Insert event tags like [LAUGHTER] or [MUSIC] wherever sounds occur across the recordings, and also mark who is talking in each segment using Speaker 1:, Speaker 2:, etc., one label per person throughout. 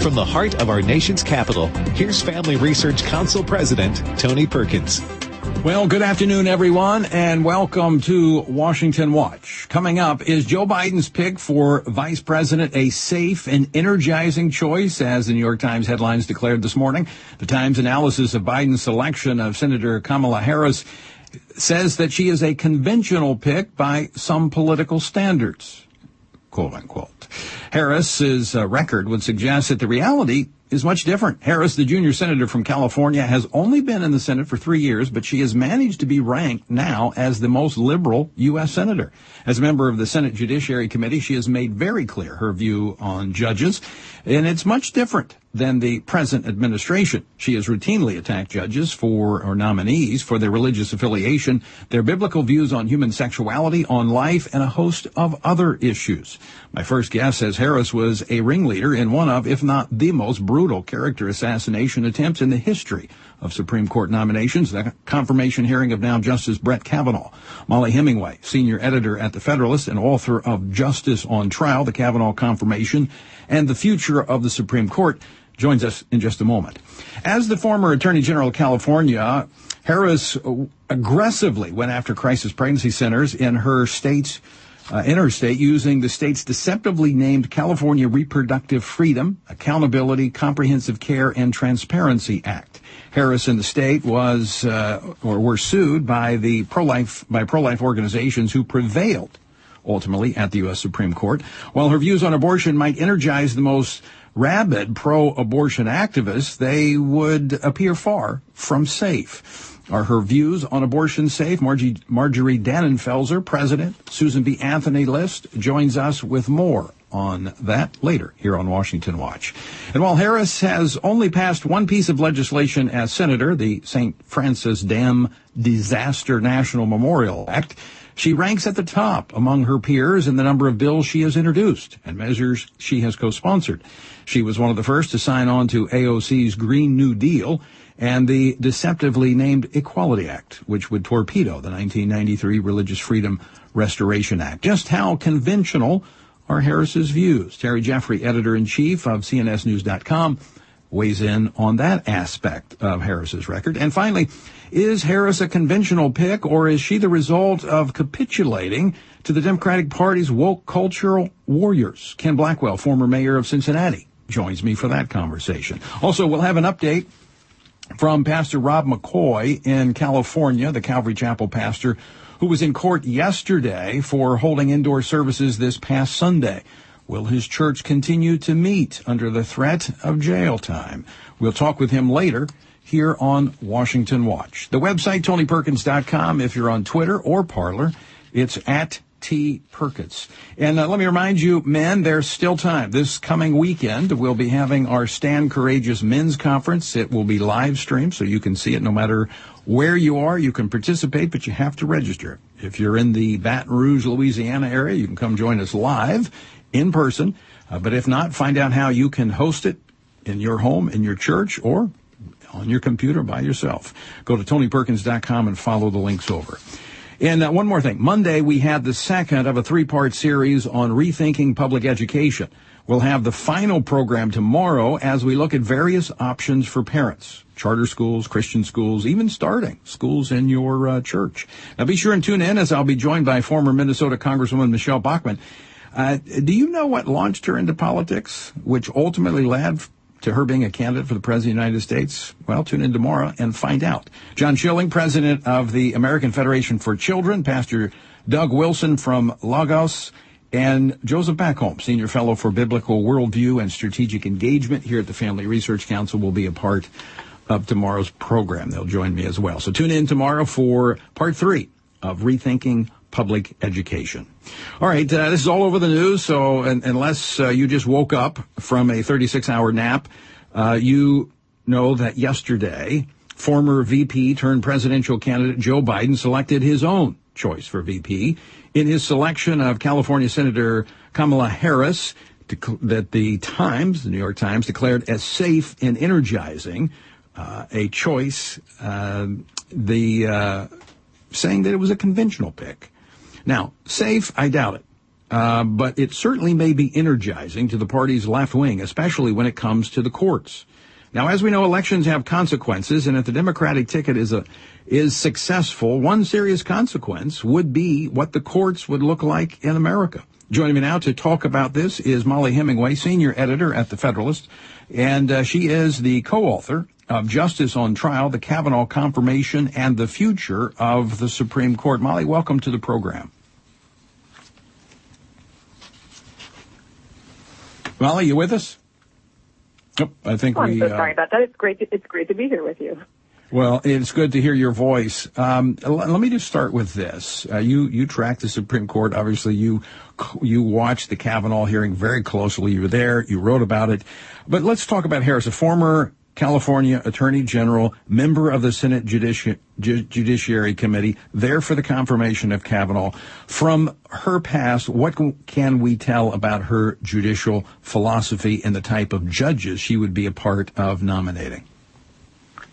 Speaker 1: From the heart of our nation's capital, here's Family Research Council President Tony Perkins.
Speaker 2: Well, good afternoon, everyone, and welcome to Washington Watch. Coming up is Joe Biden's pick for vice president a safe and energizing choice, as the New York Times headlines declared this morning. The Times analysis of Biden's selection of Senator Kamala Harris says that she is a conventional pick by some political standards, quote unquote. Harris's uh, record would suggest that the reality is much different. Harris, the junior senator from California, has only been in the Senate for three years, but she has managed to be ranked now as the most liberal U.S. senator. As a member of the Senate Judiciary Committee, she has made very clear her view on judges, and it's much different than the present administration. She has routinely attacked judges for, or nominees for their religious affiliation, their biblical views on human sexuality, on life, and a host of other issues. My first guess says Harris was a ringleader in one of, if not the most brutal character assassination attempts in the history of Supreme Court nominations, the confirmation hearing of now Justice Brett Kavanaugh. Mollie Hemingway, senior editor at The Federalist and author of Justice on Trial, the Kavanaugh confirmation, and the future of the Supreme Court, joins us in just a moment. As the former Attorney General of California, Harris aggressively went after crisis pregnancy centers in her state's uh, in her state using the state's deceptively named California Reproductive Freedom, Accountability, Comprehensive Care, and Transparency Act. Harris and the state was uh, or were sued by the pro-life by pro-life organizations who prevailed ultimately at the U.S. Supreme Court. While her views on abortion might energize the most rabid pro-abortion activists, they would appear far from safe. Are her views on abortion safe? Margie, Marjorie Dannenfelser, President, Susan B. Anthony List, joins us with more on that later here on Washington Watch. And while Harris has only passed one piece of legislation as senator, the St. Francis Dam Disaster National Memorial Act, she ranks at the top among her peers in the number of bills she has introduced and measures she has co-sponsored. She was one of the first to sign on to AOC's Green New Deal and the deceptively named Equality Act, which would torpedo the 1993 Religious Freedom Restoration Act. Just how conventional are Harris's views? Terry Jeffrey, editor-in-chief of CNSNews.com, weighs in on that aspect of Harris's record. And finally, is Harris a conventional pick or is she the result of capitulating to the Democratic Party's woke cultural warriors? Ken Blackwell, former mayor of Cincinnati, joins me for that conversation. Also, we'll have an update from Pastor Rob McCoy in California, the Calvary Chapel pastor, who was in court yesterday for holding indoor services this past Sunday. Will his church continue to meet under the threat of jail time? We'll talk with him later here on Washington Watch. The website, TonyPerkins.com, if you're on Twitter or Parler, it's at T. Perkins. And uh, let me remind you, men, there's still time. This coming weekend, we'll be having our Stand Courageous Men's Conference. It will be live streamed, so you can see it no matter where you are. You can participate, but you have to register. If you're in the Baton Rouge, Louisiana area, you can come join us live in person. Uh, but if not, find out how you can host it in your home, in your church, or on your computer by yourself. Go to TonyPerkins.com and follow the links over. And uh, one more thing. Monday, we had the second of a three-part series on rethinking public education. We'll have the final program tomorrow as we look at various options for parents. Charter schools, Christian schools, even starting schools in your uh, church. Now be sure and tune in as I'll be joined by former Minnesota Congresswoman Michele Bachmann. Uh, do you know what launched her into politics, which ultimately led to her being a candidate for the President of the United States? Well, tune in tomorrow and find out. John Schilling, President of the American Federation for Children, Pastor Doug Wilson from Lagos, and Joseph Backholm, Senior Fellow for Biblical Worldview and Strategic Engagement here at the Family Research Council, will be a part of tomorrow's program. They'll join me as well. So tune in tomorrow for part three of Rethinking public education. All right, uh, this is all over the news, so unless uh, you just woke up from a 36-hour nap, uh, you know that yesterday, former VP turned presidential candidate Joe Biden selected his own choice for VP in his selection of California Senator Kamala Harris that the Times, the New York Times, declared as safe and energizing, uh, a choice, uh, the uh, saying that it was a conventional pick. Now, safe, I doubt it. uh, but it certainly may be energizing to the party's left wing, especially when it comes to the courts. Now, as we know, elections have consequences, and if the Democratic ticket is a is successful, one serious consequence would be what the courts would look like in America. Joining me now to talk about this is Mollie Hemingway, senior editor at the Federalist, and uh, she is the co-author of Justice on Trial: The Kavanaugh Confirmation and the Future of the Supreme Court. Mollie, welcome to the program. Mollie, you with us?
Speaker 3: Oh, I think oh, I'm we. I'm so uh, sorry about that. It's great. To, it's great to be here with you.
Speaker 2: Well, it's good to hear your voice. Um, let me just start with this. Uh, you you track the Supreme Court. Obviously, you you watched the Kavanaugh hearing very closely. You were there. You wrote about it. But let's talk about Harris, a former California Attorney General, member of the Senate Judici- Ju- Judiciary Committee, there for the confirmation of Kavanaugh. From her past, what can we tell about her judicial philosophy and the type of judges she would be a part of nominating?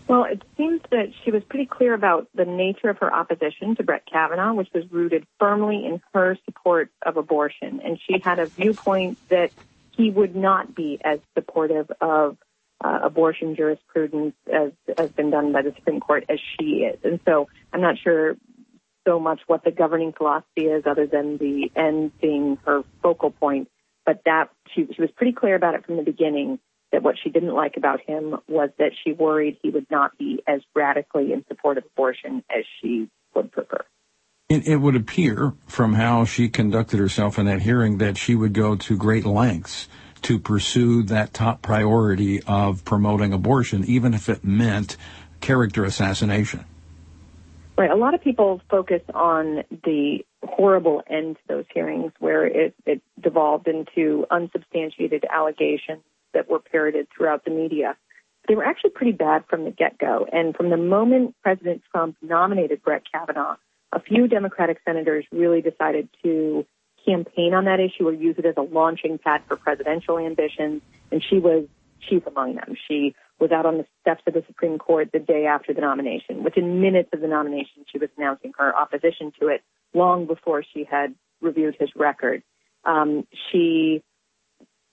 Speaker 3: Well, it seems that she was pretty clear about the nature of her opposition to Brett Kavanaugh, which was rooted firmly in her support of abortion. And she had a viewpoint that he would not be as supportive of uh, abortion jurisprudence as has been done by the Supreme Court as she is. And so I'm not sure so much what the governing philosophy is other than the end being her focal point. But that she, she was pretty clear about it from the beginning that what she didn't like about him was that she worried he would not be as radically in support of abortion as she would prefer.
Speaker 2: It, it, would appear from how she conducted herself in that hearing that she would go to great lengths to pursue that top priority of promoting abortion, even if it meant character assassination.
Speaker 3: Right. A lot of people focus on the horrible end to those hearings where it, it devolved into unsubstantiated allegations that were parroted throughout the media. They were actually pretty bad from the get go. And from the moment President Trump nominated Brett Kavanaugh, a few Democratic senators really decided to campaign on that issue or use it as a launching pad for presidential ambitions. And she was chief among them. She was out on the steps of the Supreme Court the day after the nomination. Within minutes of the nomination, she was announcing her opposition to it long before she had reviewed his record. Um, she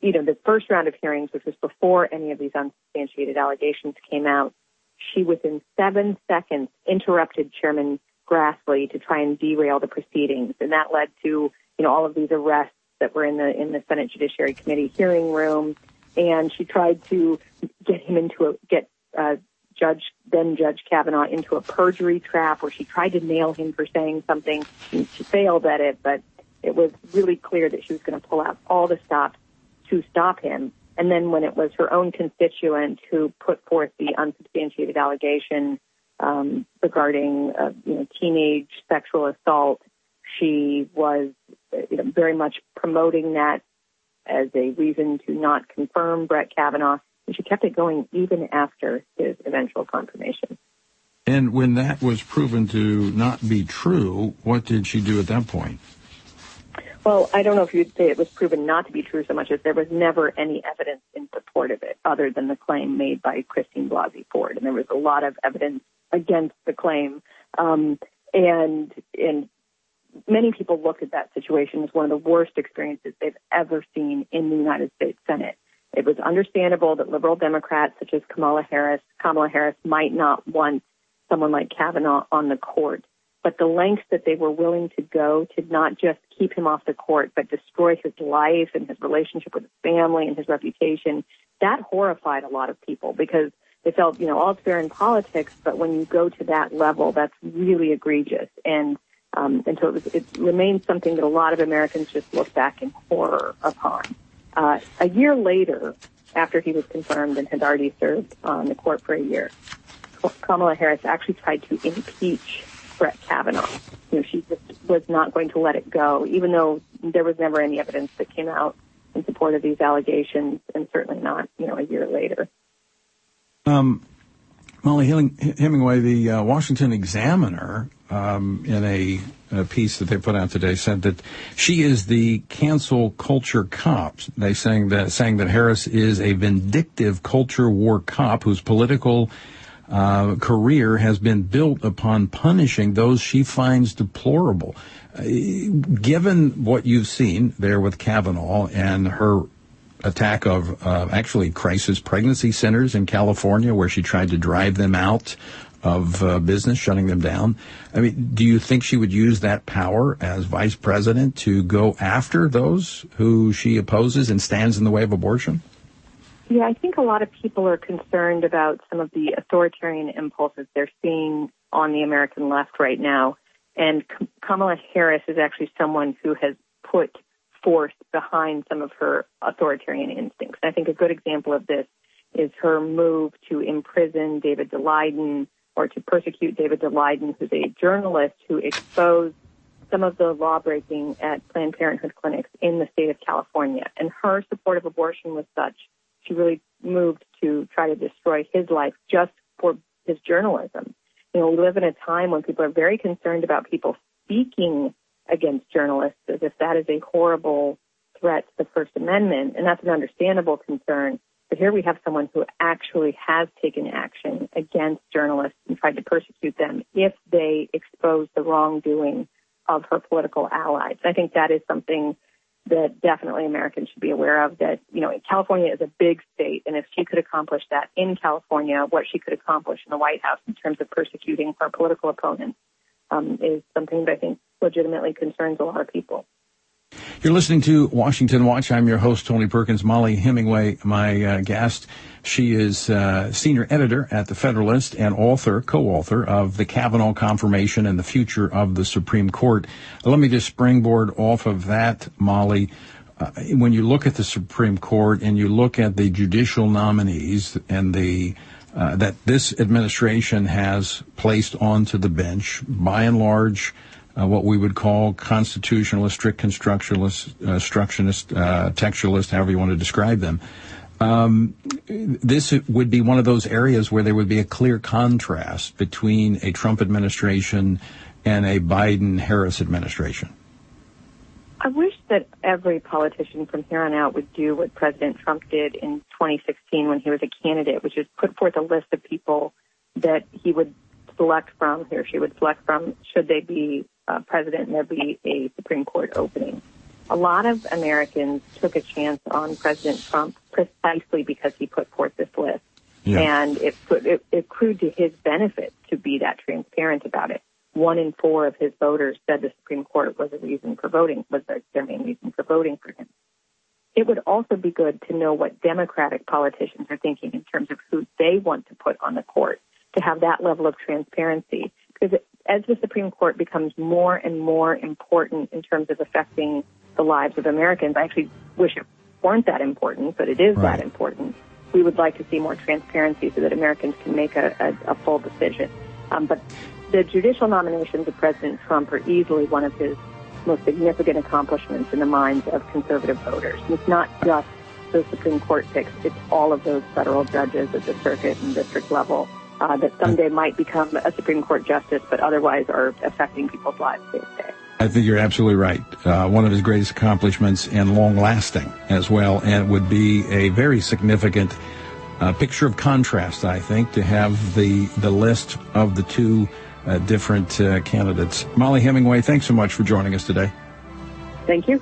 Speaker 3: you know, the first round of hearings, which was before any of these unsubstantiated allegations came out, she within seven seconds interrupted Chairman Grassley to try and derail the proceedings, and that led to you know all of these arrests that were in the in the Senate Judiciary Committee hearing room, and she tried to get him into a get uh, Judge then Judge Kavanaugh into a perjury trap where she tried to nail him for saying something. She failed at it, but it was really clear that she was going to pull out all the stops to stop him. And then when it was her own constituent who put forth the unsubstantiated allegation um, regarding uh, you know, teenage sexual assault, she was you know, very much promoting that as a reason to not confirm Brett Kavanaugh. And she kept it going even after his eventual confirmation.
Speaker 2: And when that was proven to not be true, what did she do at that point?
Speaker 3: Well, I don't know if you'd say it was proven not to be true so much as there was never any evidence in support of it other than the claim made by Christine Blasey Ford. And there was a lot of evidence against the claim. Um, and, and many people looked at that situation as one of the worst experiences they've ever seen in the United States Senate. It was understandable that liberal Democrats such as Kamala Harris, Kamala Harris might not want someone like Kavanaugh on the court but the lengths that they were willing to go to not just keep him off the court, but destroy his life and his relationship with his family and his reputation, that horrified a lot of people because they felt, you know, all fair in politics, but when you go to that level, that's really egregious. And um, and so it, was, it remains something that a lot of Americans just look back in horror upon. Uh, a year later, after he was confirmed and had already served on the court for a year, Kamala Harris actually tried to impeach Brett Kavanaugh. You know, she just was not going to let it go, even though there was never any evidence that came out in support of these allegations, and certainly not, you know, a year later.
Speaker 2: Um, Mollie Hemingway, the uh, Washington Examiner, um, in a, a, piece that they put out today, said that she is the cancel culture cop. They saying that saying that Harris is a vindictive culture war cop whose political uh, career has been built upon punishing those she finds deplorable. Uh, given what you've seen there with Kavanaugh and her attack of uh, actually crisis pregnancy centers in California, where she tried to drive them out of uh, business, shutting them down. I mean, do you think she would use that power as vice president to go after those who she opposes and stands in the way of abortion?
Speaker 3: Yeah, I think a lot of people are concerned about some of the authoritarian impulses they're seeing on the American left right now. And Kamala Harris is actually someone who has put force behind some of her authoritarian instincts. I think a good example of this is her move to imprison David Daleiden or to persecute David Daleiden, who's a journalist who exposed some of the law breaking at Planned Parenthood clinics in the state of California. And her support of abortion was such, she really moved to try to destroy his life just for his journalism. You know, we live in a time when people are very concerned about people speaking against journalists as if that is a horrible threat to the First Amendment, and that's an understandable concern. But here we have someone who actually has taken action against journalists and tried to persecute them if they expose the wrongdoing of her political allies. I think that is something that definitely Americans should be aware of that, you know, California is a big state. And if she could accomplish that in California, what she could accomplish in the White House in terms of persecuting her political opponents um, is something that I think legitimately concerns a lot of people.
Speaker 2: You're listening to Washington Watch. I'm your host, Tony Perkins. Mollie Hemingway, my uh, guest. She is uh, senior editor at The Federalist and author, co-author of The Kavanaugh Confirmation and the Future of the Supreme Court. Let me just springboard off of that, Mollie. Uh, when you look at the Supreme Court and you look at the judicial nominees and the uh, that this administration has placed onto the bench, by and large, uh, what we would call constitutionalist, strict constructionalist, uh, uh, textualist, however you want to describe them. Um, this would be one of those areas where there would be a clear contrast between a Trump administration and a Biden Harris administration.
Speaker 3: I wish that every politician from here on out would do what President Trump did in 2016 when he was a candidate, which is put forth a list of people that he would select from, he or she would select from, should they be uh, president and there be a Supreme Court opening. A lot of Americans took a chance on President Trump precisely because he put forth this list. Yeah. And it, put, it, it accrued to his benefit to be that transparent about it. One in four of his voters said the Supreme Court was a reason for voting, was their, their main reason for voting for him. It would also be good to know what Democratic politicians are thinking in terms of who they want to put on the court to have that level of transparency. Because as the Supreme Court becomes more and more important in terms of affecting the lives of Americans, I actually wish it weren't that important, but it is right. that important. We would like to see more transparency so that Americans can make a, a, a full decision. Um, but the judicial nominations of President Trump are easily one of his most significant accomplishments in the minds of conservative voters. It's not just the Supreme Court picks, it's all of those federal judges at the circuit and district level uh, that someday might become a Supreme Court justice, but otherwise are affecting people's lives day to day.
Speaker 2: I think you're absolutely right. Uh, one of his greatest accomplishments and long lasting as well, and it would be a very significant uh, picture of contrast, I think, to have the, the list of the two uh, different uh, candidates. Mollie Hemingway, thanks so much for joining us today.
Speaker 3: Thank you.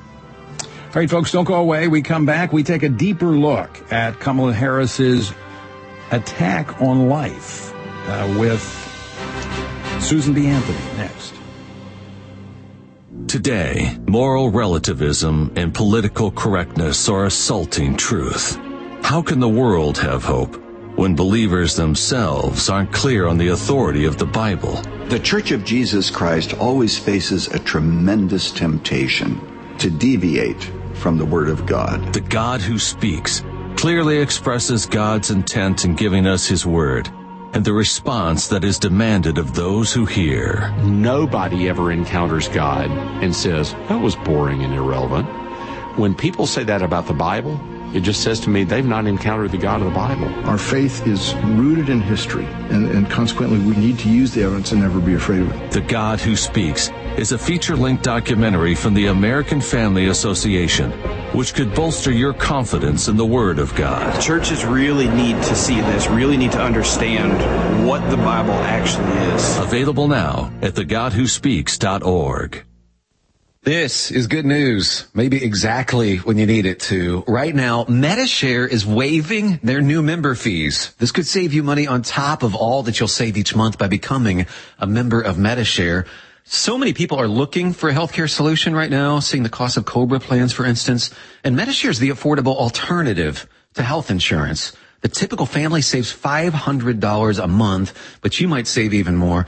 Speaker 2: All right, folks, don't go away. We come back. We take a deeper look at Kamala Harris's attack on life uh, with Susan B. Anthony next.
Speaker 4: Today, moral relativism and political correctness are assaulting truth. How can the world have hope when believers themselves aren't clear on the authority of the Bible?
Speaker 5: The Church of Jesus Christ always faces a tremendous temptation to deviate from the Word of God.
Speaker 4: The God who speaks clearly expresses God's intent in giving us His Word and the response that is demanded of those who hear.
Speaker 6: Nobody ever encounters God and says, that was boring and irrelevant. When people say that about the Bible, it just says to me they've not encountered the God of the Bible.
Speaker 7: Our faith is rooted in history, and, and consequently, we need to use the evidence and never be afraid of it.
Speaker 4: The God who speaks is a feature length documentary from the American Family Association, which could bolster your confidence in the Word of God.
Speaker 8: Churches really need to see this, really need to understand what the Bible actually is.
Speaker 4: Available now at thegodwhospeaks.org.
Speaker 9: This is good news, maybe exactly when you need it to. Right now, Medi-Share is waiving their new member fees. This could save you money on top of all that you'll save each month by becoming a member of Medi-Share. So many people are looking for a healthcare solution right now, seeing the cost of Cobra plans, for instance, and Medi-Share is the affordable alternative to health insurance. The typical family saves $500 a month, but you might save even more.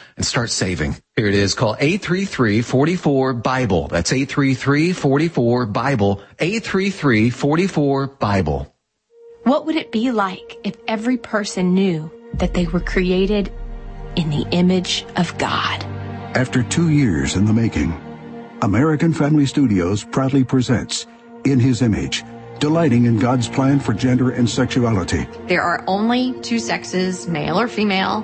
Speaker 9: and start saving. Here it is. Call 833-44-BIBLE. That's 833-44-BIBLE. 833-44-BIBLE.
Speaker 10: What would it be like if every person knew that they were created in the image of God?
Speaker 7: After two years in the making, American Family Studios proudly presents In His Image, delighting in God's plan for gender and sexuality.
Speaker 11: There are only two sexes, male or female.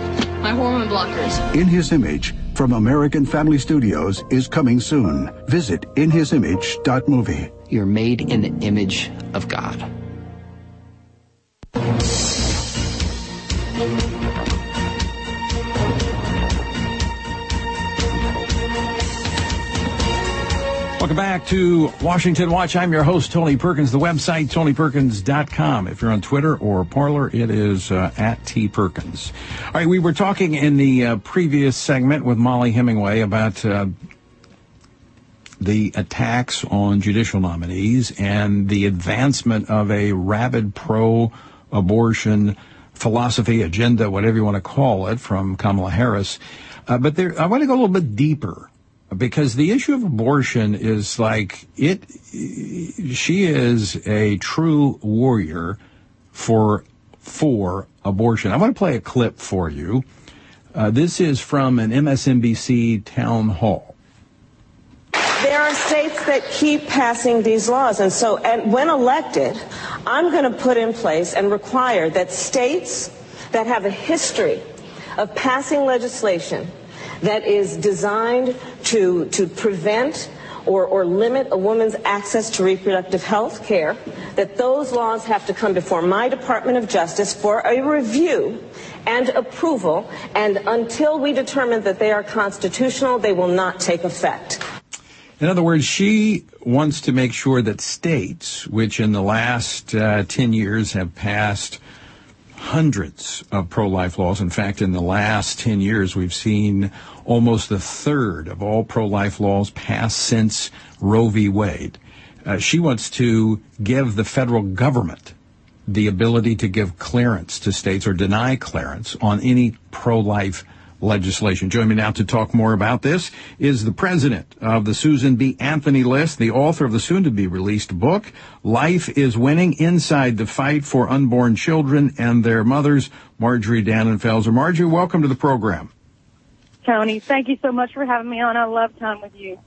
Speaker 12: my hormone blockers.
Speaker 7: In His Image from American Family Studios is coming soon. Visit inhisimage.movie.
Speaker 13: You're made in the image of God.
Speaker 2: Welcome back to Washington Watch. I'm your host, Tony Perkins. The website, tonyperkins.com. If you're on Twitter or Parler, it is uh, at T Perkins. All right, we were talking in the uh, previous segment with Mollie Hemingway about uh, the attacks on judicial nominees and the advancement of a rabid pro abortion philosophy, agenda, whatever you want to call it, from Kamala Harris. Uh, but there, I want to go a little bit deeper because the issue of abortion is like it she is a true warrior for for abortion. I want to play a clip for you. Uh, this is from an MSNBC town hall.
Speaker 14: There are states that keep passing these laws, and so and when elected, I'm going to put in place and require that states that have a history of passing legislation that is designed to, to prevent or, or limit a woman's access to reproductive health care, that those laws have to come before my Department of Justice for a review and approval, and until we determine that they are constitutional, they will not take effect.
Speaker 2: In other words, she wants to make sure that states, which in the last uh, 10 years have passed hundreds of pro-life laws. In fact, in the last 10 years, we've seen almost a third of all pro-life laws passed since Roe v. Wade. Uh, she wants to give the federal government the ability to give clearance to states or deny clearance on any pro-life legislation. Joining me now to talk more about this is the president of the Susan B. Anthony List, the author of the soon to be released book, Life is Winning Inside the Fight for Unborn Children and Their Mothers, Marjorie Dannenfelser. Marjorie, welcome to the program.
Speaker 3: Tony, thank you so much for having me on. I love time with you.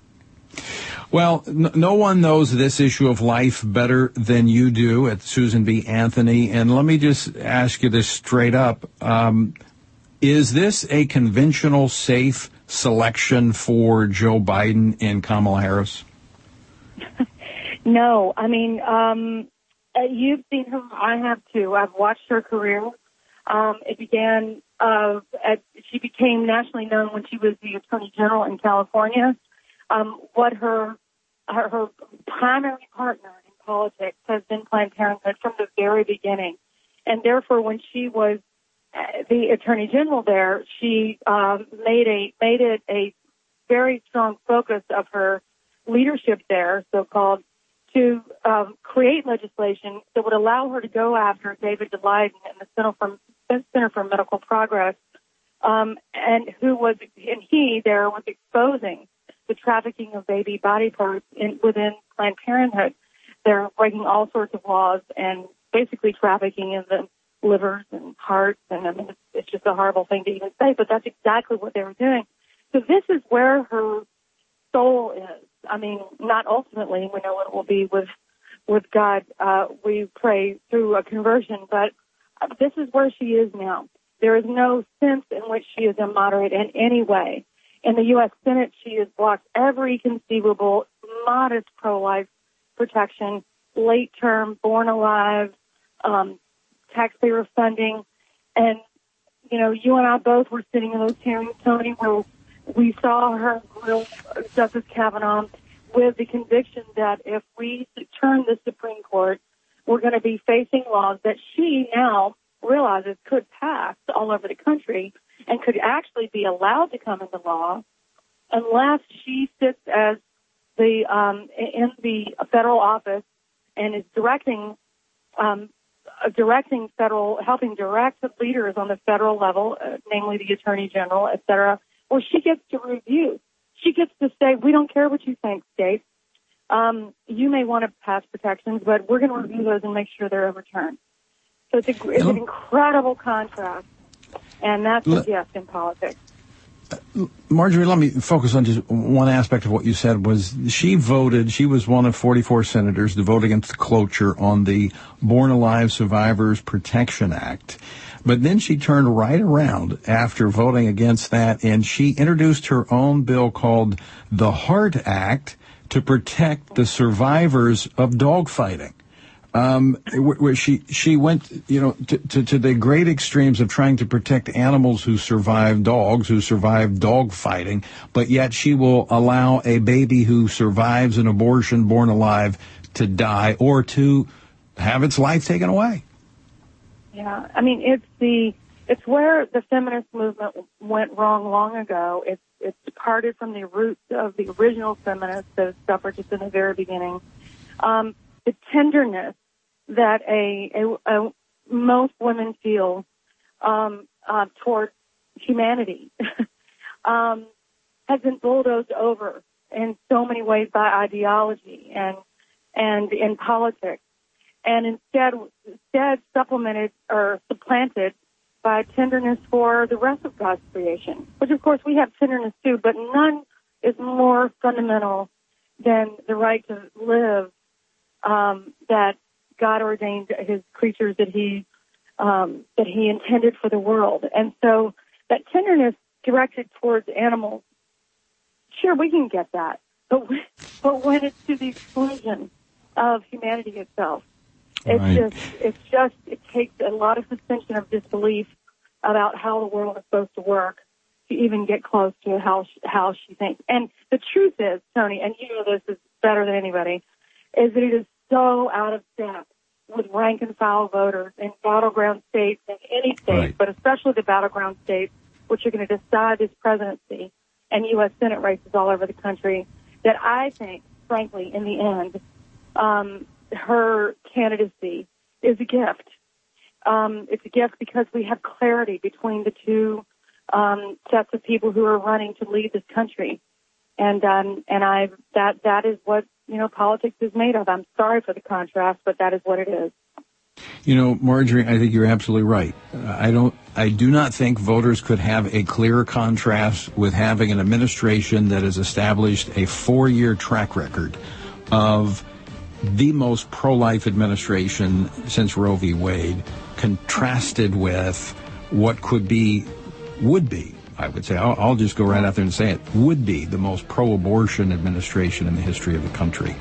Speaker 2: Well, n- no one knows this issue of life better than you do at Susan B. Anthony. And let me just ask you this straight up. Um, is this a conventional safe selection for Joe Biden and Kamala Harris? [LAUGHS]
Speaker 3: no, I mean, um, uh, you've seen her. I have too. I've watched her career. Um, it began. Uh, at, she became nationally known when she was the Attorney General in California. Um, what her, her her primary partner in
Speaker 15: politics has been Planned Parenthood from the very beginning. And therefore, when she was uh, the attorney general there, she um, made a made it a very strong focus of her leadership there, so-called, to um, create legislation that would allow her to go after David Daleiden and the Center for, Center for Medical Progress, um, and who was and he there was exposing the trafficking of baby body parts in, within Planned Parenthood. They're breaking all sorts of laws and basically trafficking in the livers and hearts, and I mean it's, just a horrible thing to even say, but that's exactly what they were doing. So this is where her soul is. I mean, not ultimately, we know what it will be with with God. Uh, we pray through a conversion, but this is where she is now. There is no sense in which she is immoderate in any way. In the U.S. Senate, she has blocked every conceivable modest pro-life protection, late term, born alive, um, taxpayer funding, and you know, you and I both were sitting in those hearings, Tony, where we saw her grill Justice Kavanaugh with the conviction that if we turn the Supreme Court, we're going to be facing laws that she now realizes could pass all over the country and could actually be allowed to come into law unless she sits as the um, in the federal office and is directing um, uh, directing federal helping direct the leaders on the federal level, uh, namely the attorney general, et cetera, or she gets to review. She gets to say, we don't care what you think, state. Um, you may want to pass protections, but we're going to review those and make sure they're overturned. So it's, a, it's an incredible contrast, and that's a gift in politics.
Speaker 2: Marjorie, let me focus on just one aspect of what you said was she voted, she was one of 44 senators to vote against cloture on the Born Alive Survivors Protection Act. But then she turned right around after voting against that and she introduced her own bill called the Heart Act to protect the survivors of dogfighting. Um, where she she went, you know, to, to, to, the great extremes of trying to protect animals who survive dogs, who survive dog fighting, but yet she will allow a baby who survives an abortion born alive to die or to have its life taken away.
Speaker 15: Yeah, I mean it's the it's where the feminist movement went wrong long ago. It's it's departed from the roots of the original feminists, the suffragists in the very beginning. Um, the tenderness that a, a, a most women feel um, uh, toward humanity [LAUGHS] um, has been bulldozed over in so many ways by ideology and and in politics and instead instead supplemented or supplanted by tenderness for the rest of God's creation, which of course we have tenderness too, but none is more fundamental than the right to live um, that God ordained His creatures that He um, that He intended for the world, and so that tenderness directed towards animals, sure we can get that, but [LAUGHS] but when it's to the exclusion of humanity itself, it's right. just, it's just, it takes a lot of suspension of disbelief about how the world is supposed to work to even get close to how she, how she thinks. And the truth is, Tony, and you know this is better than anybody, is that it is so out of step with rank and file voters in battleground states in any state, right. but especially the battleground states, which are going to decide this presidency and U.S. Senate races all over the country, that I think, frankly, in the end, um, her candidacy is a gift. Um, it's a gift because we have clarity between the two um, sets of people who are running to lead this country, and um, and I that that is what you know politics is made of. I'm sorry for the contrast, but that is what it is.
Speaker 2: You know, Marjorie, I think you're absolutely right. I don't, I do not think voters could have a clearer contrast with having an administration that has established a four-year track record of the most pro-life administration since Roe v. Wade, contrasted with what could be, would be, I would say, I'll, I'll just go right out there and say it, would be the most pro-abortion administration in the history of the country.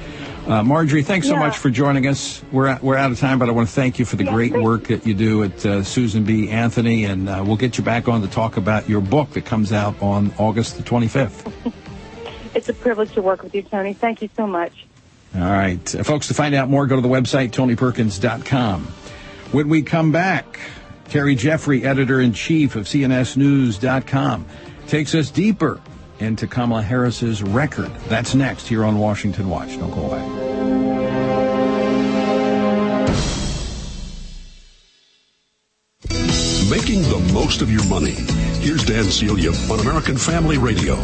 Speaker 2: Uh, Marjorie, thanks so yeah. much for joining us. We're at, we're out of time, but I want to thank you for the yeah, great work that you do at uh, Susan B. Anthony, and uh, we'll get you back on to talk about your book that comes out on August the 25th. [LAUGHS]
Speaker 15: it's a privilege to work with you, Tony. Thank you so much.
Speaker 2: All right. Uh, folks, to find out more, go to the website, tonyperkins.com. When we come back, Terry Jeffrey, editor in chief of CNSNews.com, takes us deeper into Kamala Harris's record. That's next here on Washington Watch. Don't go away.
Speaker 16: Making the most of your money. Here's Dan Celia on American Family Radio.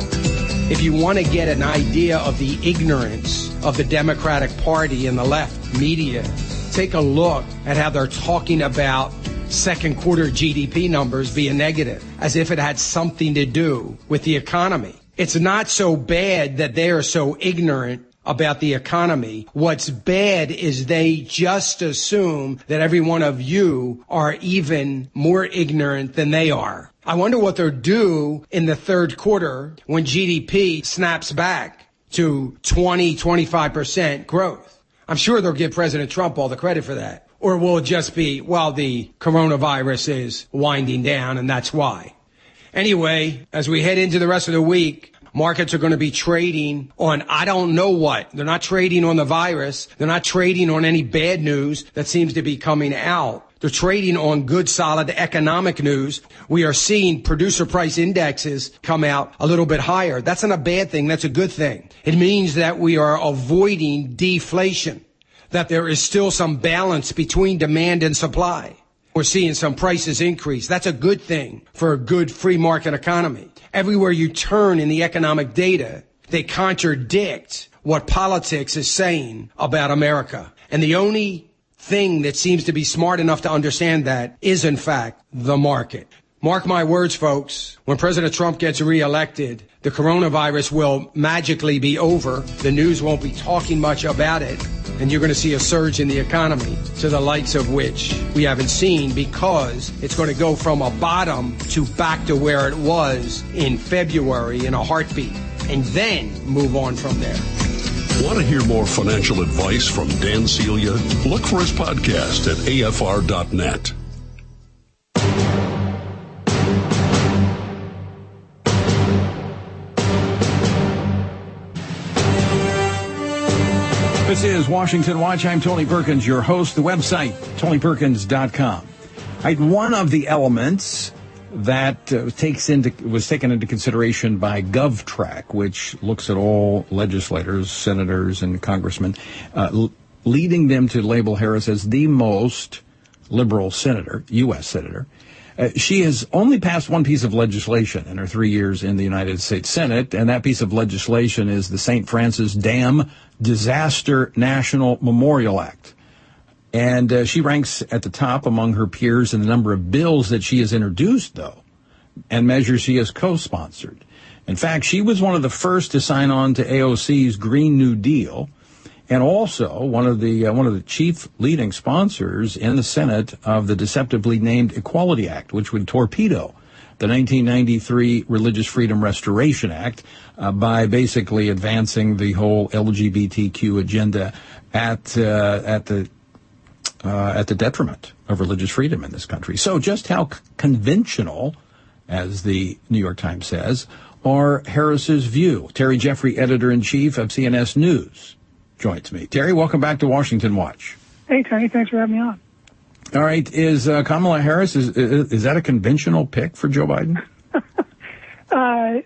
Speaker 17: If you want to get an idea of the ignorance of the Democratic Party and the left media, take a look at how they're talking about second quarter GDP numbers being negative, as if it had something to do with the economy. It's not so bad that they are so ignorant about the economy. What's bad is they just assume that every one of you are even more ignorant than they are. I wonder what they'll do in the third quarter when GDP snaps back to 20, 25% growth. I'm sure they'll give President Trump all the credit for that. Or will it just be, well, the coronavirus is winding down and that's why. Anyway, as we head into the rest of the week, markets are going to be trading on I don't know what. They're not trading on the virus. They're not trading on any bad news that seems to be coming out. They're trading on good, solid economic news. We are seeing producer price indexes come out a little bit higher. That's not a bad thing. That's a good thing. It means that we are avoiding deflation, that there is still some balance between demand and supply. We're seeing some prices increase. That's a good thing for a good free market economy. Everywhere you turn in the economic data, they contradict what politics is saying about America. And the only thing that seems to be smart enough to understand that is, in fact, the market. Mark my words, folks. When President Trump gets reelected, the coronavirus will magically be over. The news won't be talking much about it. And you're going to see a surge in the economy to the likes of which we haven't seen because it's going to go from a bottom to back to where it was in February in a heartbeat and then move on from there.
Speaker 16: Want to hear more financial advice from Dan Celia? Look for his podcast at afr.net.
Speaker 2: This is Washington Watch. I'm Tony Perkins, your host. The website, tonyperkins.com. I, one of the elements that uh, takes into was taken into consideration by GovTrack, which looks at all legislators, senators, and congressmen, uh, l- leading them to label Harris as the most liberal senator, U.S. senator. Uh, she has only passed one piece of legislation in her three years in the United States Senate, and that piece of legislation is the St. Francis Dam Disaster National Memorial Act. And uh, she ranks at the top among her peers in the number of bills that she has introduced, though, and measures she has co-sponsored. In fact, she was one of the first to sign on to AOC's Green New Deal, and also one of the uh, one of the chief leading sponsors in the Senate of the deceptively named Equality Act, which would torpedo the 1993 Religious Freedom Restoration Act uh, by basically advancing the whole LGBTQ agenda at uh, at the uh, at the detriment of religious freedom in this country. So, just how c- conventional, as the New York Times says, are Harris's view? Terry Jeffrey, editor in chief of CNS News, joins me. Terry, welcome back to Washington Watch.
Speaker 18: Hey, Tony, thanks for having me on.
Speaker 2: All right, is uh, Kamala Harris is, is is that a conventional pick for Joe Biden? [LAUGHS]
Speaker 18: Uh,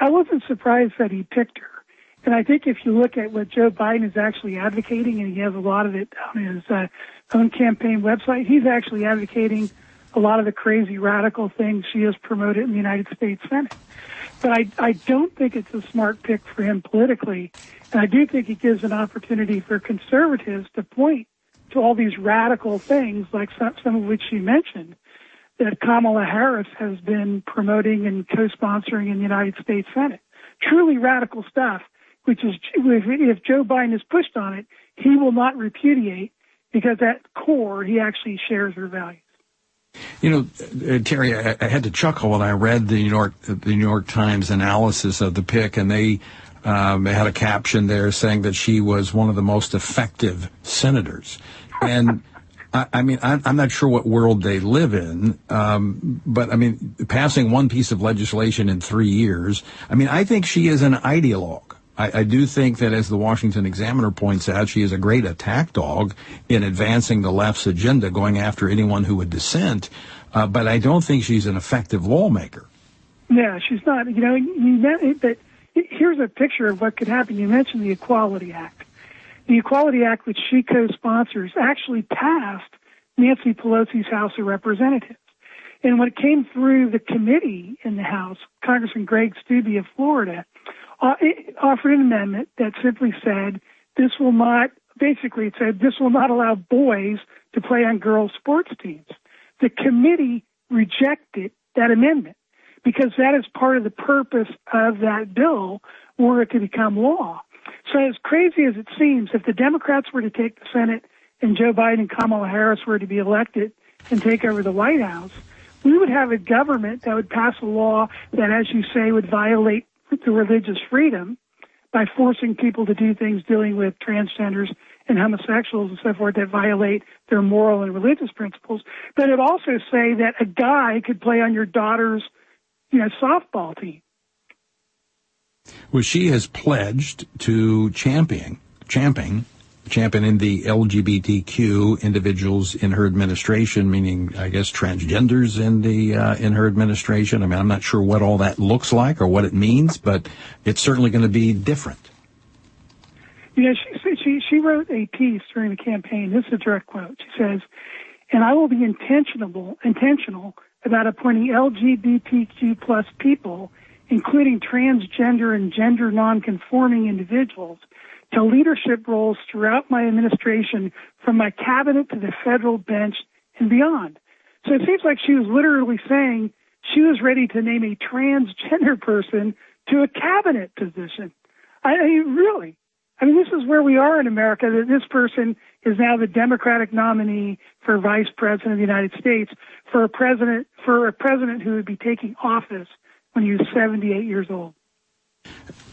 Speaker 18: I wasn't surprised that he picked her. And I think if you look at what Joe Biden is actually advocating, and he has a lot of it on his uh, own campaign website, he's actually advocating a lot of the crazy radical things she has promoted in the United States Senate. But I, I don't think it's a smart pick for him politically. And I do think it gives an opportunity for conservatives to point to all these radical things, like some, some of which you mentioned, that Kamala Harris has been promoting and co-sponsoring in the United States Senate. Truly radical stuff, which is, if Joe Biden is pushed on it, he will not repudiate because at core, he actually shares her values.
Speaker 2: You know, uh, Terry, I, I had to chuckle when I read the New York the New York Times analysis of the pick, and they um, had a caption there saying that she was one of the most effective senators, and. I, I mean, I'm, I'm not sure what world they live in, um, but I mean, passing one piece of legislation in three years. I mean, I think she is an ideologue. I, I, do think that, as the Washington Examiner points out, she is a great attack dog in advancing the left's agenda, going after anyone who would dissent. Uh, but I don't think she's an effective lawmaker.
Speaker 18: Yeah, she's not. You know, you, but here's a picture of what could happen. You mentioned the Equality Act. The Equality Act, which she co-sponsors, actually passed Nancy Pelosi's House of Representatives. And when it came through the committee in the House, Congressman Greg Steube of Florida Uh, offered an amendment that simply said this will not, basically it said this will not allow boys to play on girls' sports teams. The committee rejected that amendment because that is part of the purpose of that bill were it to become law. So as crazy as it seems, if the Democrats were to take the Senate and Joe Biden and Kamala Harris were to be elected and take over the White House, we would have a government that would pass a law that, as you say, would violate the religious freedom by forcing people to do things dealing with transgenders and homosexuals and so forth that violate their moral and religious principles. But it also say that a guy could play on your daughter's, you know, softball team.
Speaker 2: Well, she has pledged to championing, championing championing the LGBTQ individuals in her administration, meaning I guess transgenders in the uh, in her administration. I mean, I'm not sure what all that looks like or what it means, but it's certainly going to be different.
Speaker 18: Yeah, she she she wrote a piece during the campaign. This is a direct quote. She says, "And I will be intentional intentional about appointing LGBTQ plus people." including transgender and gender nonconforming individuals, to leadership roles throughout my administration from my cabinet to the federal bench and beyond. So it seems like she was literally saying she was ready to name a transgender [LAUGHS] person to a cabinet position. I, mean, really. I mean, this is where we are in America that this person is now the Democratic nominee for vice president of the United States for a president, for a president who would be taking office when he was 78 years old.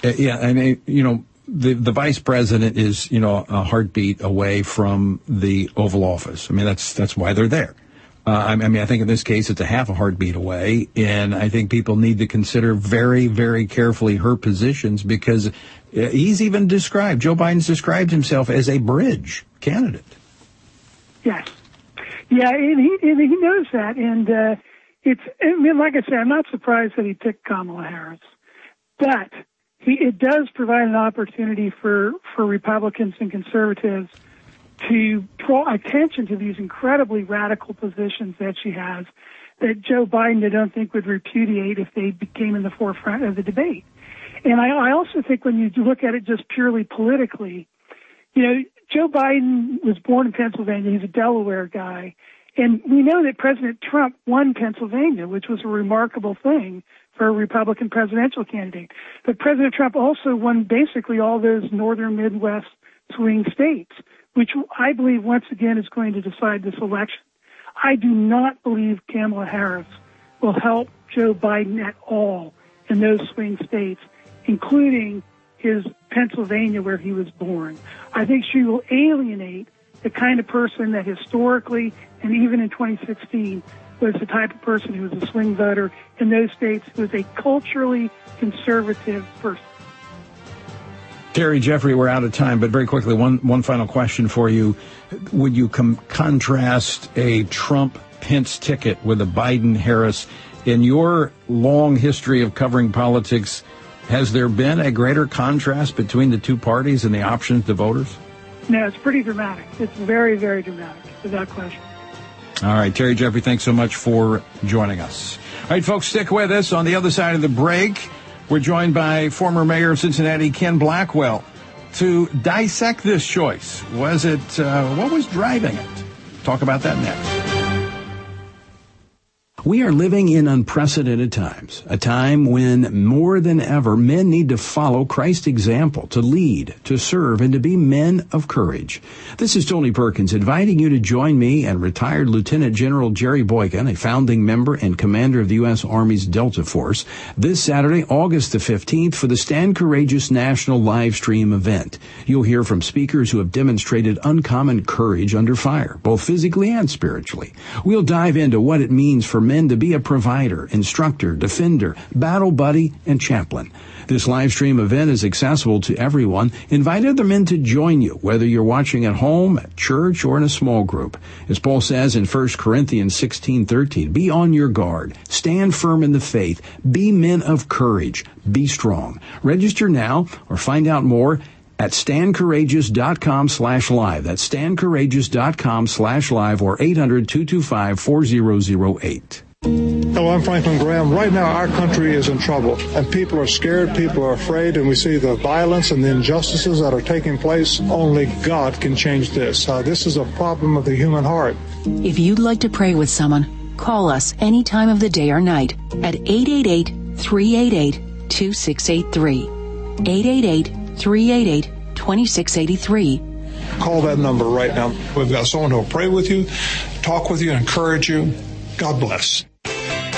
Speaker 2: Uh, yeah, I mean, you know, the the vice president is you know a heartbeat away from the Oval Office. I mean that's that's why they're there. Uh, I mean, I think in this case it's a half a heartbeat away, and I think people need to consider very, very carefully her positions because uh, he's even described Joe Biden's described himself as a bridge candidate.
Speaker 18: Yes, yeah, and he and he knows that, and uh, it's I mean, like I said, I'm not surprised that he picked Kamala Harris, but it does provide an opportunity for, for Republicans and conservatives to draw attention to these incredibly radical positions that she has that Joe Biden, I don't think, would repudiate if they became in the forefront of the debate. And I, I also think when you look at it just purely politically, you know, Joe Biden was born in Pennsylvania. He's a Delaware guy. And we know that President Trump won Pennsylvania, which was a remarkable thing for a Republican presidential candidate. But President Trump also won basically all those northern Midwest swing states, which I believe once again is going to decide this election. I do not believe Kamala Harris will help Joe Biden at all in those swing states, including his Pennsylvania where he was born. I think she will alienate the kind of person that historically and even in 2016 was the type of person who was a swing voter in those states who was a culturally conservative person.
Speaker 2: Terry Jeffrey, we're out of time, but very quickly, one one final question for you: Would you com- contrast a Trump Pence ticket with a Biden Harris? In your long history of covering politics, has there been a greater contrast between the two parties and the options to voters?
Speaker 18: No, it's pretty dramatic. It's very, very dramatic, without question.
Speaker 2: All right, Terry Jeffrey, thanks so much for joining us. All right, folks, stick with us. On the other side of the break, we're joined by former mayor of Cincinnati, Ken Blackwell, to dissect this choice. Was it, uh, what was driving it? Talk about that next. We are living in unprecedented times, a time when more than ever men need to follow Christ's example, to lead, to serve, and to be men of courage. This is Tony Perkins inviting you to join me and retired Lieutenant General Jerry Boykin, a founding member and commander of the U.S. Army's Delta Force, this Saturday, August the 15th for the Stand Courageous National Live Stream event. You'll hear from speakers who have demonstrated uncommon courage under fire, both physically and spiritually. We'll dive into what it means for men men to be a provider, instructor, defender, battle buddy, and chaplain. This live stream event is accessible to everyone. Invite other men to join you, whether you're watching at home, at church, or in a small group. As Paul says in 1 Corinthians 16:13, be on your guard, stand firm in the faith, be men of courage, be strong. Register now or find out more at standcourageous.com slash live. That's standcourageous.com slash live or 800-225-4008.
Speaker 19: Hello, I'm Franklin Graham. Right now, our country is in trouble, and people are scared, people are afraid, and we see the violence and the injustices that are taking place. Only God can change this. Uh, this is a problem of the human heart.
Speaker 20: If you'd like to pray with someone, call us any time of the day or night at 888 388 2683. 888 388 2683.
Speaker 19: Call that number right now. We've got someone who will pray with you, talk with you, encourage you. God bless.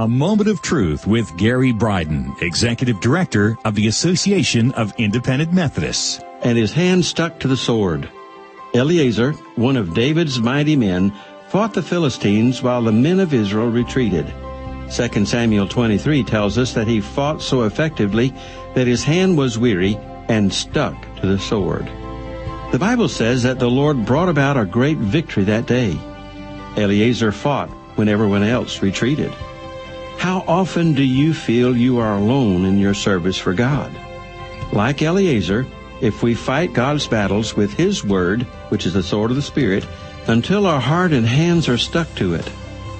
Speaker 21: A Moment of Truth with Gary Bryden, Executive Director of the Association of Independent Methodists.
Speaker 22: And his hand stuck to the sword. Eleazar, one of David's mighty men, fought the Philistines while the men of Israel retreated. 2 Samuel 23 tells us that he fought so effectively that his hand was weary and stuck to the sword. The Bible says that the Lord brought about a great victory that day. Eleazar fought when everyone else retreated. How often do you feel you are alone in your service for God? Like Eleazar, if we fight God's battles with His Word, which is the sword of the Spirit, until our heart and hands are stuck to it,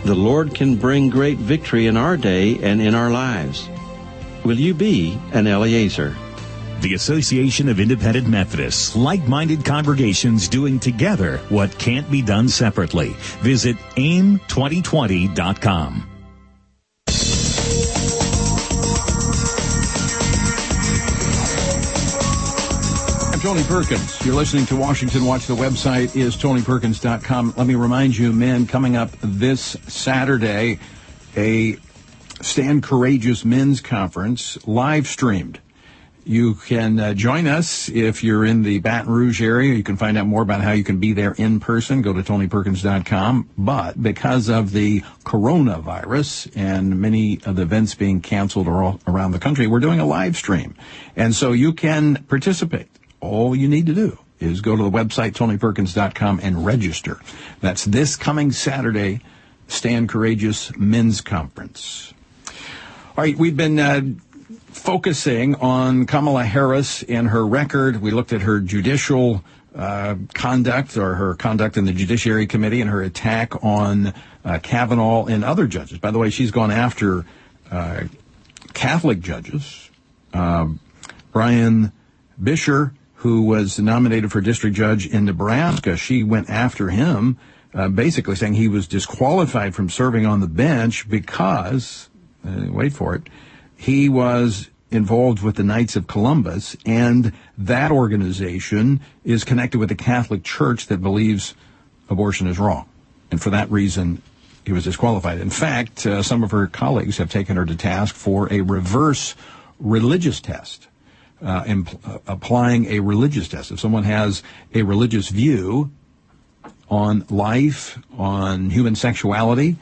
Speaker 22: the Lord can bring great victory in our day and in our lives. Will you be an Eleazar?
Speaker 21: The Association of Independent Methodists, like-minded congregations doing together what can't be done separately. Visit aim2020.com.
Speaker 2: Tony Perkins. You're listening to Washington Watch. The website is tonyperkins.com. Let me remind you, men, coming up this Saturday, a Stand Courageous Men's Conference live streamed. You can uh, join us if you're in the Baton Rouge area. You can find out more about how you can be there in person. Go to tonyperkins.com. But because of the coronavirus and many of the events being canceled around the country, we're doing a live stream. And so you can participate all you need to do is go to the website, tonyperkins.com, and register. That's this coming Saturday, Stand Courageous Men's Conference. All right, we've been uh, focusing on Kamala Harris and her record. We looked at her judicial uh, conduct or her conduct in the Judiciary Committee and her attack on uh, Kavanaugh and other judges. By the way, she's gone after uh, Catholic judges. Uh, Brian Buescher who was nominated for district judge in Nebraska, she went after him, uh, basically saying he was disqualified from serving on the bench because, uh, wait for it, he was involved with the Knights of Columbus, and that organization is connected with the Catholic Church that believes abortion is wrong. And for that reason, he was disqualified. In fact, uh, some of her colleagues have taken her to task for a reverse religious test uh, impl- uh, applying a religious test. If someone has a religious view on life, on human sexuality,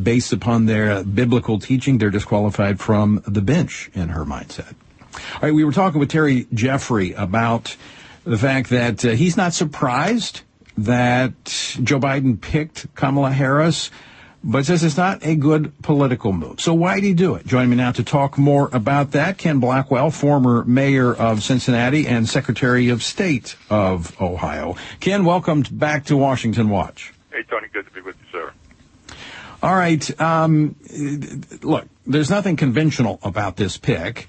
Speaker 2: based upon their biblical teaching, they're disqualified from the bench in her mindset. All right, we were talking with Terry Jeffrey about the fact that uh, he's not surprised that Joe Biden picked Kamala Harris but says it's not a good political move. So why did he do it? Joining me now to talk more about that, Ken Blackwell, former mayor of Cincinnati and Secretary of State of Ohio. Ken, welcome back to Washington Watch.
Speaker 23: Hey, Tony, good to be with you, sir.
Speaker 2: All right. Um, look, there's nothing conventional about this pick.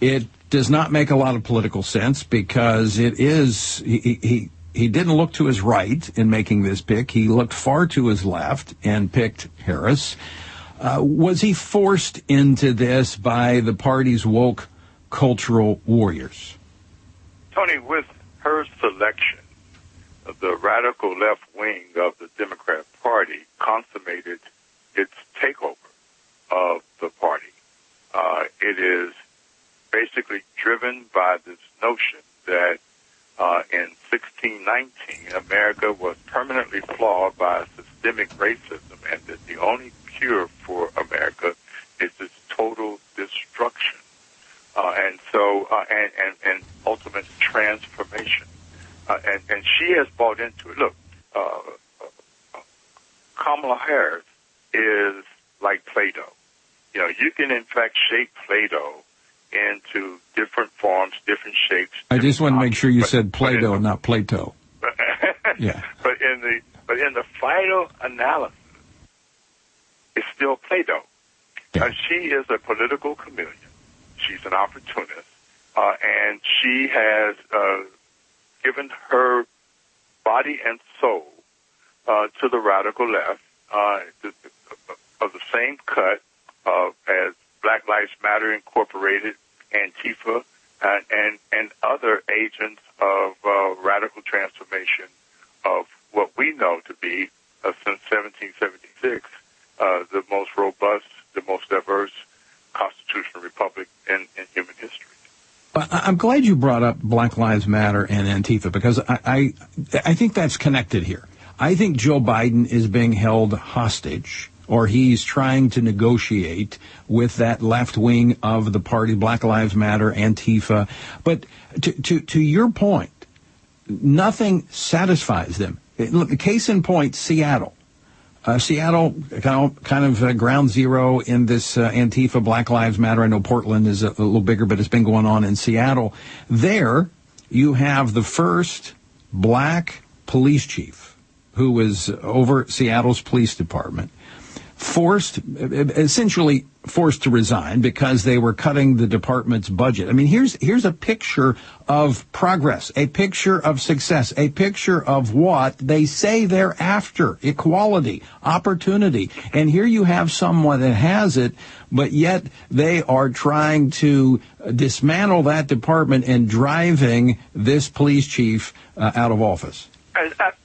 Speaker 2: It does not make a lot of political sense because it is he, he he didn't look to his right in making this pick. He looked far to his left and picked Harris. Uh, was he forced into this by the party's woke cultural warriors?
Speaker 23: Tony, with her selection, the radical left wing of the Democrat Party consummated its takeover of the party. Uh, it is basically driven by this notion that uh, in 1619, America was permanently flawed by systemic racism, and that the only cure for America is its total destruction, uh, and so uh, and, and and ultimate transformation. Uh, and and she has bought into it. Look, uh, Kamala Harris is like Play-Doh. You know, you can in fact shape Play-Doh into different forms, different shapes.
Speaker 2: I just want to make sure you
Speaker 23: but-
Speaker 2: said
Speaker 23: but
Speaker 2: Play-Doh, not Plato. [LAUGHS] Yeah.
Speaker 23: But in the but in the final analysis, it's still Play-Doh. Uh, she is a political chameleon. She's an opportunist, uh, and she has uh, given her body and soul uh, to the radical left uh, of the same cut uh, as Black Lives Matter Incorporated, Antifa, and and, and other agents of uh, radical transformation of what we know to be uh, since 1776 uh, the most robust, the most diverse constitutional republic in, in human history.
Speaker 2: I'm glad you brought up Black Lives Matter and Antifa because I, I, I think that's connected here. I think Joe Biden is being held hostage or he's trying to negotiate with that left wing of the party, Black Lives Matter, Antifa. But to, to, to your point, nothing satisfies them. Look, case in point, Seattle. Uh, Seattle, kind of, kind of uh, ground zero in this uh, Antifa Black Lives Matter. I know Portland is a, a little bigger, but it's been going on in Seattle. There, you have the first black police chief who was over Seattle's police department, forced, essentially forced to resign because they were cutting the department's budget. I mean, here's here's a picture of progress, a picture of success, a picture of what they say they're after: equality, opportunity. And here you have someone that has it, but yet they are trying to dismantle that department and driving this police chief uh, out of office.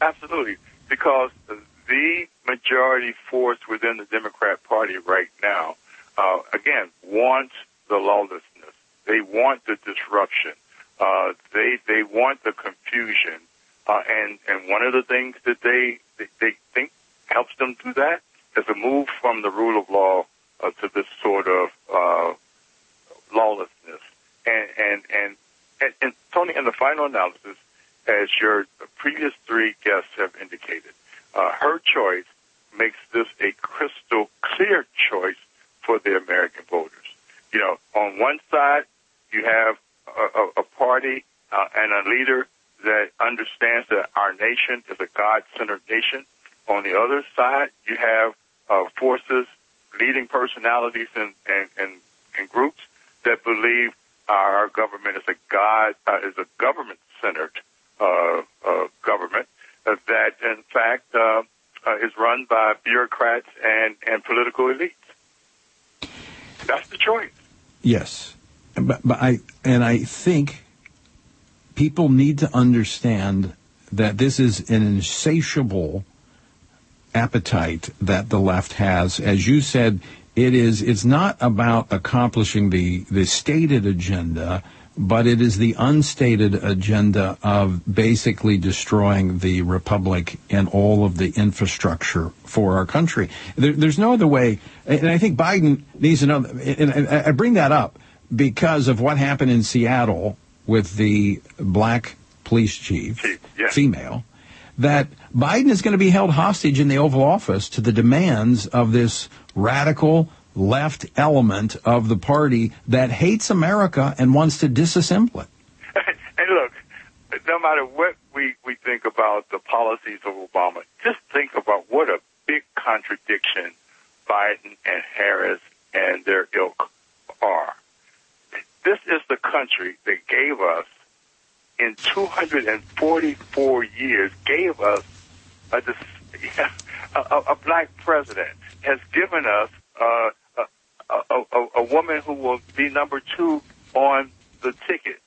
Speaker 23: Absolutely, because the majority force within the Democrat Party right now, uh, again, wants the lawlessness. They want the disruption. Uh, they they want the confusion. Uh, and and one of the things that they they, they think helps them do that is a move from the rule of law uh, to this sort of uh, lawlessness. And and, and and and Tony, in the final analysis, as your previous three guests have indicated, uh, her choice makes this a crystal clear choice for the American voters. You know, on one side, you have a, a, party uh, and a leader that understands that our nation is a God-centered nation. On the other side, you have uh, forces, leading personalities, and, and, and, and groups that believe our government is a God uh, is a government-centered uh, uh, government uh, that, in fact, uh, uh, is run by bureaucrats and, and political elites. That's the choice.
Speaker 2: Yes, but, but I and I think people need to understand that this is an insatiable appetite that the left has. As you said, it is. It's not about accomplishing the the stated agenda. But it is the unstated agenda of basically destroying the republic and all of the infrastructure for our country. There, there's no other way, and I think Biden needs to know. And and I bring that up because of what happened in Seattle with the black police chief, female, that Biden is going to be held hostage in the Oval Office to the demands of this radical left element of the party that hates America and wants to disassemble it. [LAUGHS]
Speaker 23: and look, no matter what we, we think about the policies of Obama, just think about what a big contradiction Biden and Harris and their ilk are. This is the country that gave us, in 244 years, gave us [LAUGHS] a, a, a black president, has given us uh, woman who will be number two on the ticket.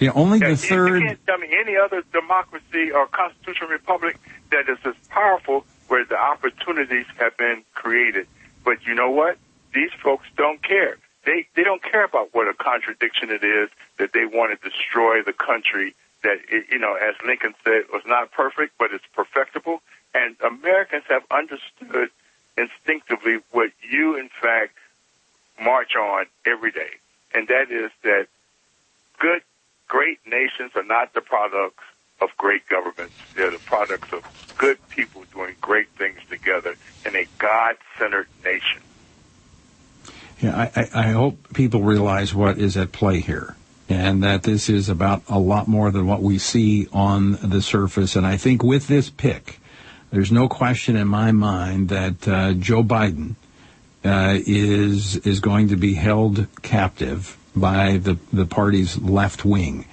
Speaker 2: Yeah, only the
Speaker 23: You-
Speaker 2: third.
Speaker 23: You can't tell me any other democracy or constitutional republic that is as powerful where the opportunities have been created. But you know what? These folks don't care. They they don't care about what a contradiction it is that they want to destroy the country that it, you know, as Lincoln said, was not perfect, but it's perfectible. And Americans have understood instinctively what you, in fact, march on every day, and that is that good, great nations are not the products of great governments. They're the products of good people doing great things together in a God-centered nation.
Speaker 2: Yeah, I, I, hope people realize what is at play here. And that this is about a lot more than what we see on the surface. And I think with this pick, there's no question in my mind that uh, Joe Biden uh, is is going to be held captive by the the party's left wing,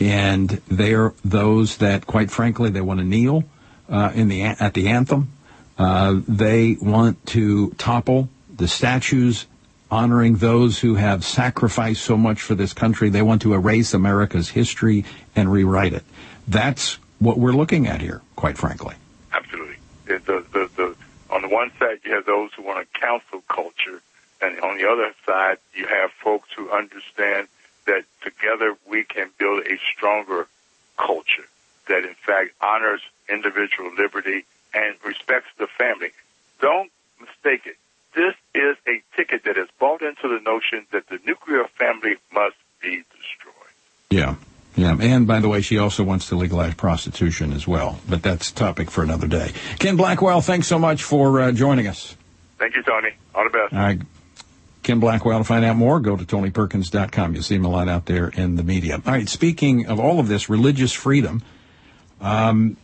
Speaker 2: and they are those that, quite frankly, they want to kneel uh, in the at the anthem. Uh, they want to topple the statues honoring those who have sacrificed so much for this country. They want to erase America's history and rewrite it. That's what we're looking at here, quite frankly.
Speaker 23: Absolutely. The, one side, you have those who want to counsel culture, and on the other side, you have folks who understand that together we can build a stronger culture that, in fact, honors individual liberty and respects the family. Don't mistake it. This is a ticket that is bought into the notion that the nuclear family must be destroyed.
Speaker 2: Yeah. Yeah, and by the way, she also wants to legalize prostitution as well, but that's a topic for another day. Ken Blackwell, thanks so much for uh, joining us.
Speaker 23: Thank you, Tony. All the best.
Speaker 2: All right. Ken Blackwell, to find out more, go to TonyPerkins.com. You'll see him a lot out there in the media. All right, speaking of all of this, religious freedom, um,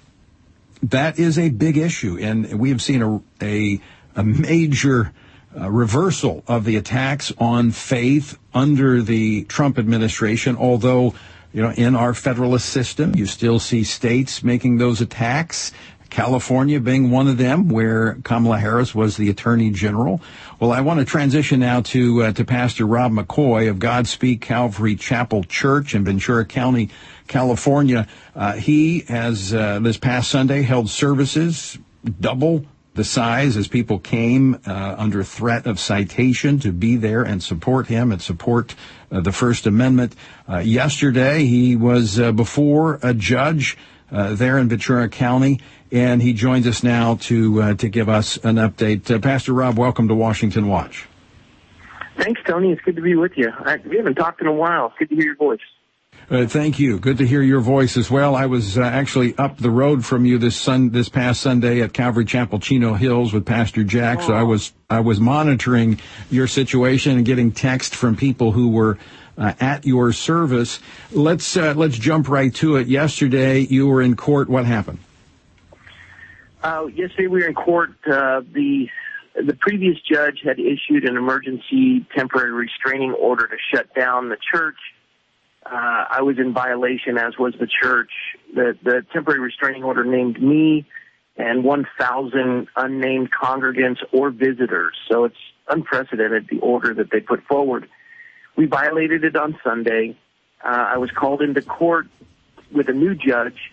Speaker 2: that is a big issue, and we have seen a, a, a major uh, reversal of the attacks on faith under the Trump administration, although, you know, in our federalist system, you still see states making those attacks. California being one of them, where Kamala Harris was the Attorney General. Well, I want to transition now to uh, to Pastor Rob McCoy of Godspeak Calvary Chapel Church in Ventura County, California. Uh, he has uh, this past Sunday held services double the size as people came uh, under threat of citation to be there and support him and support the First Amendment. Uh, yesterday, he was uh, before a judge uh, there in Ventura County, and he joins us now to uh, to give us an update. Uh, Pastor Rob, welcome to Washington Watch.
Speaker 24: Thanks, Tony. It's good to be with you. I, we haven't talked in a while. It's good to hear your voice.
Speaker 2: Uh, thank you. Good to hear your voice as well. I was uh, actually up the road from you this sun this past Sunday at Calvary Chapel, Chino Hills, with Pastor Jack. So I was I was monitoring your situation and getting text from people who were uh, at your service. Let's uh, let's jump right to it. Yesterday you were in court. What happened?
Speaker 24: Uh, yesterday we were in court. Uh, the the previous judge had issued an emergency temporary restraining order to shut down the church. Uh, I was in violation, as was the church. The the temporary restraining order named me and 1,000 unnamed congregants or visitors. So it's unprecedented the order that they put forward. We violated it on Sunday. Uh, I was called into court with a new judge,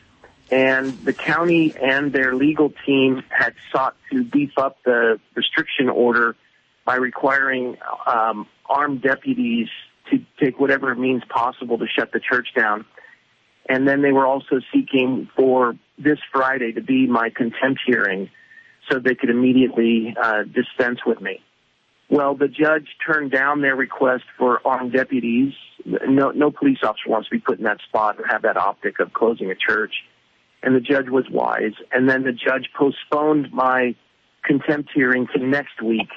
Speaker 24: and the county and their legal team had sought to beef up the restriction order by requiring um, armed deputies to take whatever means possible to shut the church down. And then they were also seeking for this Friday to be my contempt hearing so they could immediately uh, dispense with me. Well, the judge turned down their request for armed deputies. No, no police officer wants to be put in that spot or have that optic of closing a church. And the judge was wise. And then the judge postponed my contempt hearing to next week.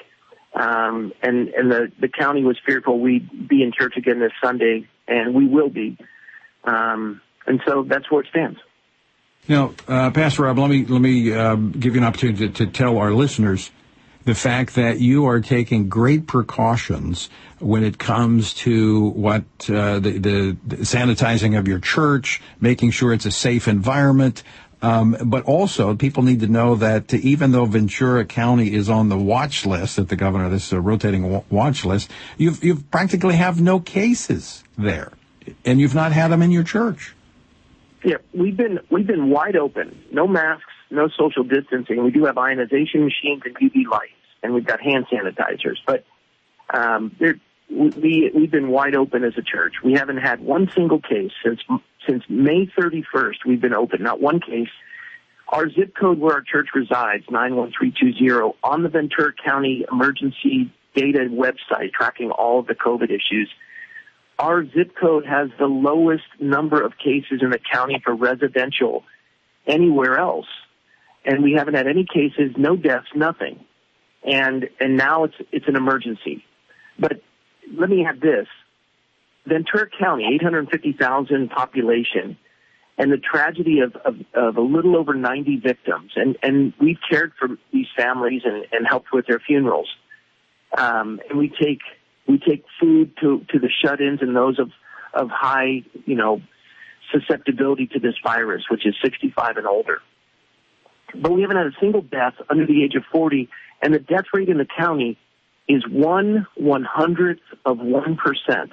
Speaker 24: Um, and and the, the county was fearful we'd be in church again this Sunday, and we will be. Um, and so that's where it stands.
Speaker 2: Now, uh, Pastor Rob, let me let me uh, give you an opportunity to, to tell our listeners the fact that you are taking great precautions when it comes to what uh, the, the, the sanitizing of your church, making sure it's a safe environment. Um, but also, people need to know that even though Ventura County is on the watch list that the governor, this uh, rotating watch list, you've you've practically have no cases there, and you've not had them in your church.
Speaker 24: Yeah, we've been we've been wide open. No masks, no social distancing. We do have ionization machines and UV lights, and we've got hand sanitizers. But um, we we've been wide open as a church. We haven't had one single case since since May 31st. We've been open, not one case. Our zip code where our church resides, 91320, on the Ventura County Emergency Data website tracking all of the COVID issues our zip code has the lowest number of cases in the county for residential anywhere else. And we haven't had any cases, no deaths, nothing. And, and now it's, it's an emergency. But let me add this. Ventura County, 850,000 population, and the tragedy of, of, of, a little over 90 victims. And, and we've cared for these families and, and helped with their funerals. Um, and we take we take food to, to the shut-ins and those of, of high, you know, susceptibility to this virus, which is 65 and older. But we haven't had a single death under the age of 40, and the death rate in the county is one one hundredth of one percent.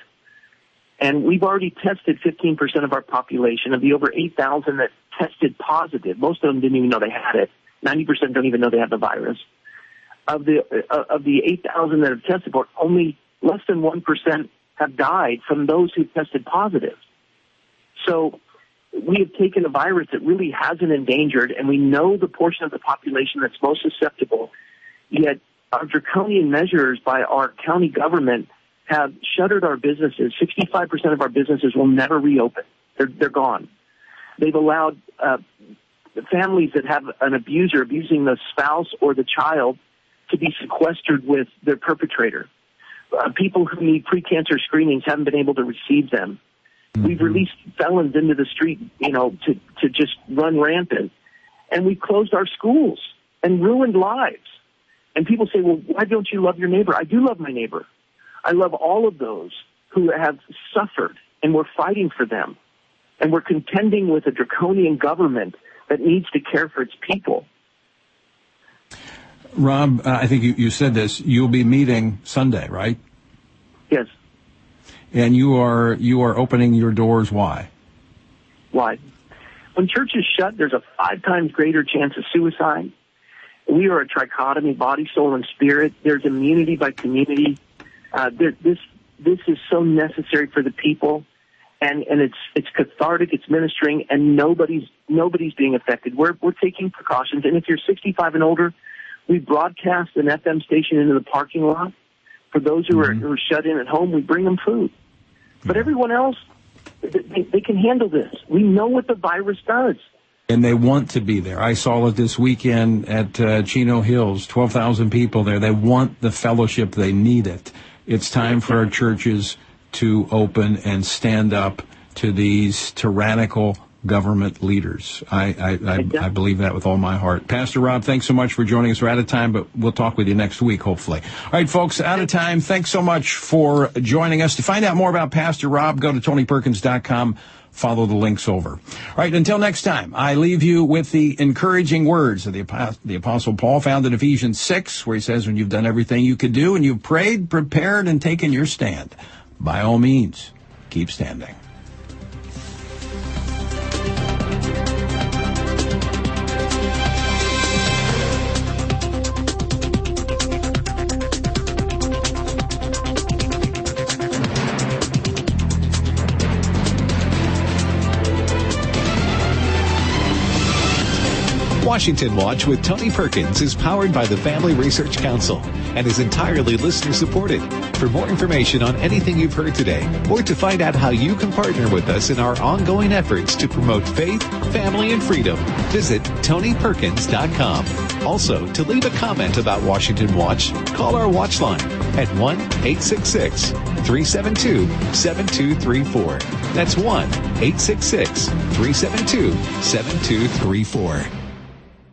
Speaker 24: And we've already tested 15% of our population. Of the over 8,000 that tested positive, most of them didn't even know they had it. 90% don't even know they have the virus. Of the uh, of the 8,000 that have tested for, only less than 1% have died from those who tested positive. So we have taken a virus that really hasn't endangered, and we know the portion of the population that's most susceptible, yet our draconian measures by our county government have shuttered our businesses. 65% of our businesses will never reopen. They're, they're gone. They've allowed uh, families that have an abuser abusing the spouse or the child to be sequestered with their perpetrator uh, people who need pre-cancer screenings haven't been able to receive them. Mm-hmm. We've released felons into the street, you know, to, to just run rampant. And we closed our schools and ruined lives. And people say, well, why don't you love your neighbor? I do love my neighbor. I love all of those who have suffered and we're fighting for them. And we're contending with a draconian government that needs to care for its people.
Speaker 2: Rob, uh, I think you, you said this. You'll be meeting Sunday, right?
Speaker 24: Yes.
Speaker 2: And you are you are opening your doors. Why?
Speaker 24: Why? When church is shut, there's a five times greater chance of suicide. We are a trichotomy, body, soul, and spirit. There's immunity by community. Uh, there, this this is so necessary for the people, and and it's it's cathartic. It's ministering, and nobody's nobody's being affected. We're we're taking precautions, and if you're 65 and older, we broadcast an FM station into the parking lot. For those who are, mm-hmm. who are shut in at home, we bring them food. But everyone else, they, they can handle this. We know what the virus does
Speaker 2: and they want to be there. I saw it this weekend at uh, Chino Hills, 12,000 people there. They want the fellowship. They need it. It's time for our churches to open and stand up to these tyrannical government leaders. I, I, I, I, believe that with all my heart. Pastor Rob, thanks so much for joining us. We're out of time, but we'll talk with you next week, hopefully. All right, folks, out of time. Thanks so much for joining us. To find out more about Pastor Rob, go to TonyPerkins.com. Follow the links over. All right, until next time, I leave you with the encouraging words of the, the Apostle Paul found in Ephesians 6, where he says, when you've done everything you could do and you've prayed, prepared, and taken your stand, by all means, keep standing.
Speaker 1: Washington Watch with Tony Perkins is powered by the Family Research Council and is entirely listener supported. For more information on anything you've heard today, or to find out how you can partner with us in our ongoing efforts to promote faith, family, and freedom, visit TonyPerkins.com. Also, to leave a comment about Washington Watch, call our watch line at 1 866 372 7234. That's 1 866 372 7234.